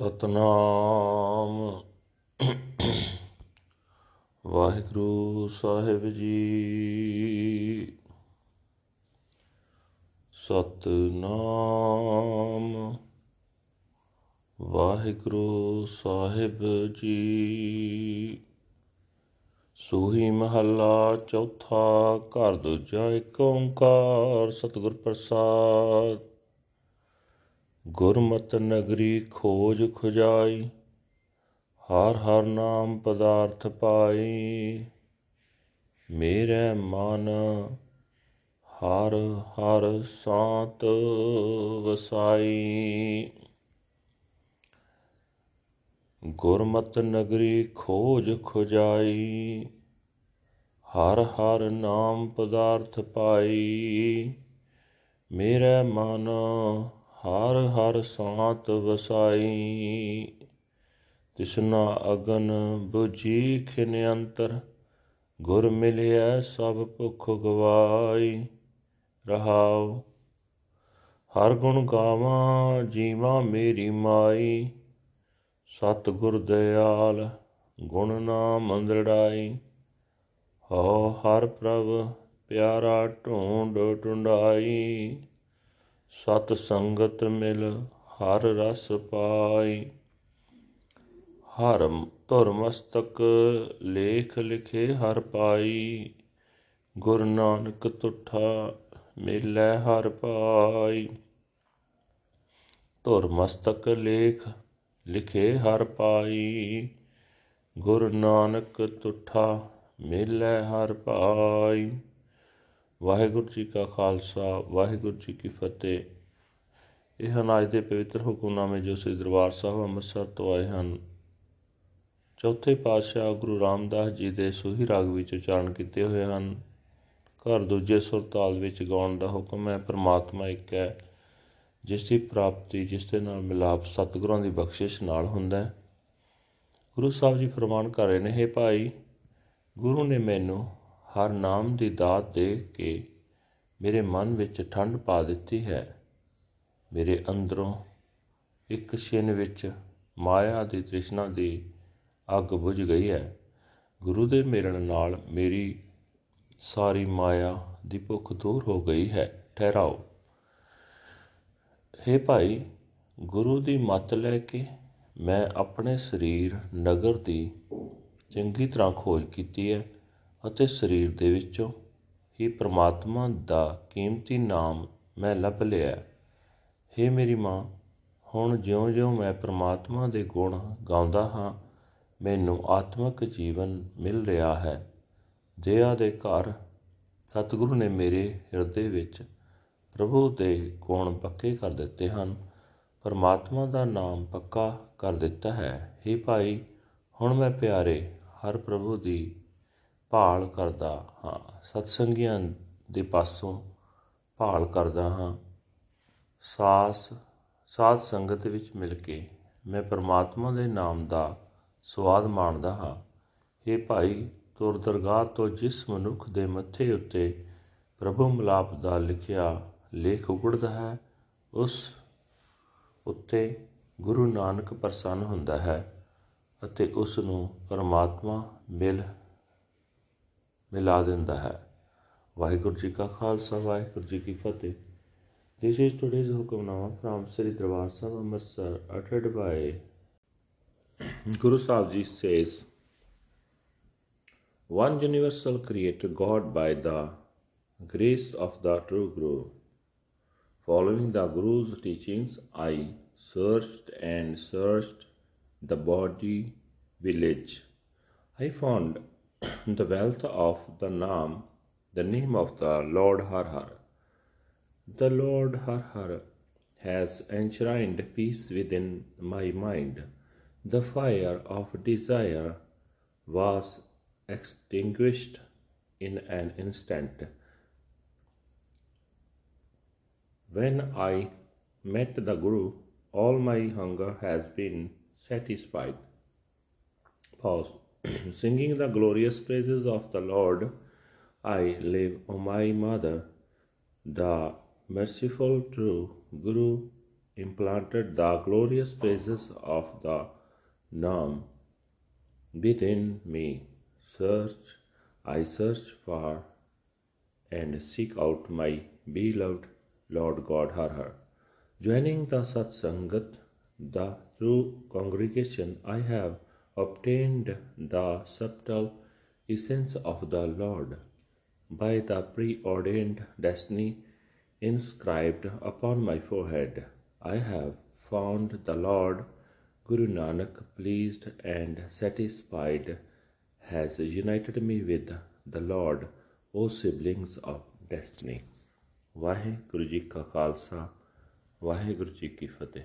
ਸਤਨਾਮ। ਵਾਹਿਗੁਰੂ ਸਾਹਿਬ ਜੀ। ਸਤਨਾਮ। ਵਾਹਿਗੁਰੂ ਸਾਹਿਬ ਜੀ। ਸੋਹੀ ਮਹੱਲਾ ਚੌਥਾ ਘਰ, ਦੂਜਾ ਏਕ ਓੰਕਾਰ, ਸਤਿਗੁਰ ਪ੍ਰਸਾਦ। ਗੁਰਮਤਿ ਨਗਰੀ ਖੋਜ ਖੁਜਾਈ, ਹਰ ਹਰ ਨਾਮ ਪਦਾਰਥ ਪਾਈ। ਮੇਰੇ ਮਨ ਹਰ ਹਰ ਸਾਤ ਵਸਾਈ। ਗੁਰਮਤਿ ਨਗਰੀ ਖੋਜ ਖੁਜਾਈ, ਹਰ ਹਰ ਨਾਮ ਪਦਾਰਥ ਪਾਈ। ਮੇਰੇ ਮਨ ਹਰ ਹਰ ਸਾਤ ਵਸਾਈ, ਤਿਸਨਾ ਅਗਨ 부ਜੀ ਖਿਨ ਅੰਤਰ, ਗੁਰ ਮਿਲਿਆ ਸਭ ਭੁਖ ਗਵਾਈ, ਰਹਾਉ। ਹਰ ਗੁਣ ਗਾਵਾਂ, ਜੀਵਾਂ ਮੇਰੀ ਮਾਈ ਸਤ ਗੁਰ ਦਿਆਲ, ਗੁਣ ਨਾਮ ਅੰਦੜਾਈ ਹੋ ਹਰ ਪ੍ਰਭ ਪਿਆਰਾ ਢੂੰਡ ਟੁੰਡਾਈ। ਸਤ ਸੰਗਤ ਮਿਲ ਹਰ ਰਸ ਪਾਈ। ਹਰ ਧੁਰ ਮਸਤਕ ਲੇਖ ਲਿਖੇ ਹਰ ਪਾਈ। ਗੁਰ ਨਾਨਕ ਤੁਠਾ ਮਿਲੈ ਹਰ ਪਾਈ। ਧੁਰ ਮਸਤਕ ਲੇਖ ਲਿਖੇ ਹਰ ਪਾਈ। ਗੁਰ ਨਾਨਕ ਤੁਠਾ ਮਿਲੈ ਹਰ ਪਾਈ। ਵਾਹਿਗੁਰੂ ਜੀ ਕਾ ਖਾਲਸਾ, ਵਾਹਿਗੁਰੂ ਜੀ ਕੀ ਫਤਿਹ। ਇਹ ਹਨ ਅੱਜ ਦੇ ਪਵਿੱਤਰ ਹੁਕਮਨਾਮੇ ਜੋ ਸ੍ਰੀ ਦਰਬਾਰ ਸਾਹਿਬ ਅੰਮ੍ਰਿਤਸਰ ਤੋਂ ਆਏ ਹਨ। ਚੌਥੇ ਪਾਤਸ਼ਾਹ ਗੁਰੂ ਰਾਮਦਾਸ ਜੀ ਦੇ ਸੋਹੀ ਰਾਗ ਵਿੱਚ ਉਚਾਰਨ ਕੀਤੇ ਹੋਏ ਹਨ। ਘਰ ਦੂਜੇ ਸੁਰਤਾਲ ਵਿੱਚ ਗਾਉਣ ਦਾ ਹੁਕਮ ਹੈ, ਪ੍ਰਮਾਤਮਾ ਇੱਕ ਹੈ, ਜਿਸ ਦੀ ਪ੍ਰਾਪਤੀ, ਜਿਸ ਦੇ ਨਾਲ ਮਿਲਾਪ ਸਤਿਗੁਰਾਂ ਦੀ ਬਖਸ਼ਿਸ਼ ਨਾਲ ਹੁੰਦਾ ਹੈ। ਗੁਰੂ ਸਾਹਿਬ ਜੀ ਫਰਮਾਨ ਕਰ ਰਹੇ ਨੇ, ਹੈ ਭਾਈ, ਗੁਰੂ ਨੇ ਮੈਨੂੰ ਹਰ ਨਾਮ ਦੀ ਦਾਤ ਦੇ ਕੇ ਮੇਰੇ ਮਨ ਵਿੱਚ ਠੰਡ ਪਾ ਦਿੱਤੀ ਹੈ। ਮੇਰੇ ਅੰਦਰੋਂ ਇੱਕ ਛਿਨ ਵਿੱਚ ਮਾਇਆ ਦੀ ਤ੍ਰਿਸ਼ਨਾ ਦੀ ਅੱਗ ਬੁਝ ਗਈ ਹੈ। ਗੁਰੂ ਦੇ ਮਿਲਣ ਨਾਲ ਮੇਰੀ ਸਾਰੀ ਮਾਇਆ ਦੀ ਭੁੱਖ ਦੂਰ ਹੋ ਗਈ ਹੈ। ਠਹਿਰਾਓ। हे ਭਾਈ, ਗੁਰੂ ਦੀ ਮੱਤ ਲੈ ਕੇ ਮੈਂ ਆਪਣੇ ਸਰੀਰ ਨਗਰ ਦੀ ਚੰਗੀ ਤਰ੍ਹਾਂ ਖੋਜ ਕੀਤੀ ਹੈ। ਅਤੇ ਸਰੀਰ ਦੇ ਵਿੱਚੋਂ ਹੀ ਪ੍ਰਮਾਤਮਾ ਦਾ ਕੀਮਤੀ ਨਾਮ ਮੈਂ ਲੱਭ ਲਿਆ। ਹੈ ਮੇਰੀ ਮਾਂ, ਹੁਣ ਜਿਉਂ-ਜਿਉਂ ਮੈਂ ਪ੍ਰਮਾਤਮਾ ਦੇ ਗੁਣ ਗਾਉਂਦਾ ਹਾਂ, ਮੈਨੂੰ ਆਤਮਿਕ ਜੀਵਨ ਮਿਲ ਰਿਹਾ ਹੈ। ਦਇਆ ਦੇ ਘਰ ਸਤਿਗੁਰੂ ਨੇ ਮੇਰੇ ਹਿਰਦੇ ਵਿੱਚ ਪ੍ਰਭੂ ਦੇ ਗੁਣ ਪੱਕੇ ਕਰ ਦਿੱਤੇ ਹਨ। ਪਰਮਾਤਮਾ ਦਾ ਨਾਮ ਪੱਕਾ ਕਰ ਦਿੱਤਾ ਹੈ। हे ਭਾਈ, ਹੁਣ ਮੈਂ ਪਿਆਰੇ ਹਰ ਪ੍ਰਭੂ ਦੀ ਭਾਲ ਕਰਦਾ ਹਾਂ। ਸਤਸੰਗੀਆਂ ਦੇ ਪਾਸੋਂ ਭਾਲ ਕਰਦਾ ਹਾਂ। ਸਾਸ, ਸਾਧ ਸੰਗਤ ਵਿੱਚ ਮਿਲ ਕੇ ਮੈਂ ਪਰਮਾਤਮਾ ਦੇ ਨਾਮ ਦਾ ਸਵਾਦ ਮਾਣਦਾ ਹਾਂ। ਇਹ ਭਾਈ, ਤੁਰ ਦਰਗਾਹ ਤੋਂ ਜਿਸ ਮਨੁੱਖ ਦੇ ਮੱਥੇ ਉੱਤੇ ਪ੍ਰਭੂ ਮਲਾਪ ਦਾ ਲਿਖਿਆ ਲੇਖ ਉਗੜਦਾ ਹੈ, ਉਸ ਉੱਤੇ ਗੁਰੂ ਨਾਨਕ ਪ੍ਰਸੰਨ ਹੁੰਦਾ ਹੈ ਅਤੇ ਉਸ ਨੂੰ ਪਰਮਾਤਮਾ ਮਿਲ ਮਿਲਾ ਦਿੰਦਾ ਹੈ ਵਾਹਿਗੁਰੂ ਜੀ ਕਾ ਖਾਲਸਾ ਵਾਹਿਗੁਰੂ ਜੀ ਕੀ ਫਤਿਹ This is today's Hukamnama from Sri Darbar Sahib Amritsar uttered by Guru Sahib Ji says One universal creator God by the grace of the true Guru. Following the Guru's teachings, I searched and searched the body village. I found the wealth of the Naam, the name of the Lord Har Har. The Lord Har Har has enshrined peace within my mind. The fire of desire was extinguished in an instant. When I met the Guru, all my hunger has been satisfied. Pause. Singing the glorious praises of the Lord, I live, O my mother, the merciful true Guru implanted the glorious praises of the Nam within me. Search, I search for and seek out my beloved Lord God Har Har. Joining the Satsangat, the true congregation, I have obtained the subtle essence of the Lord by the preordained destiny inscribed upon my forehead. I have found the Lord Guru Nanak pleased and satisfied has united me with the Lord, O siblings of destiny. Waheguru ji ਕਾ ਖਾਲਸਾ ਵਾਹਿਗੁਰੂ ਜੀ ਕੀ ਫਤਿਹ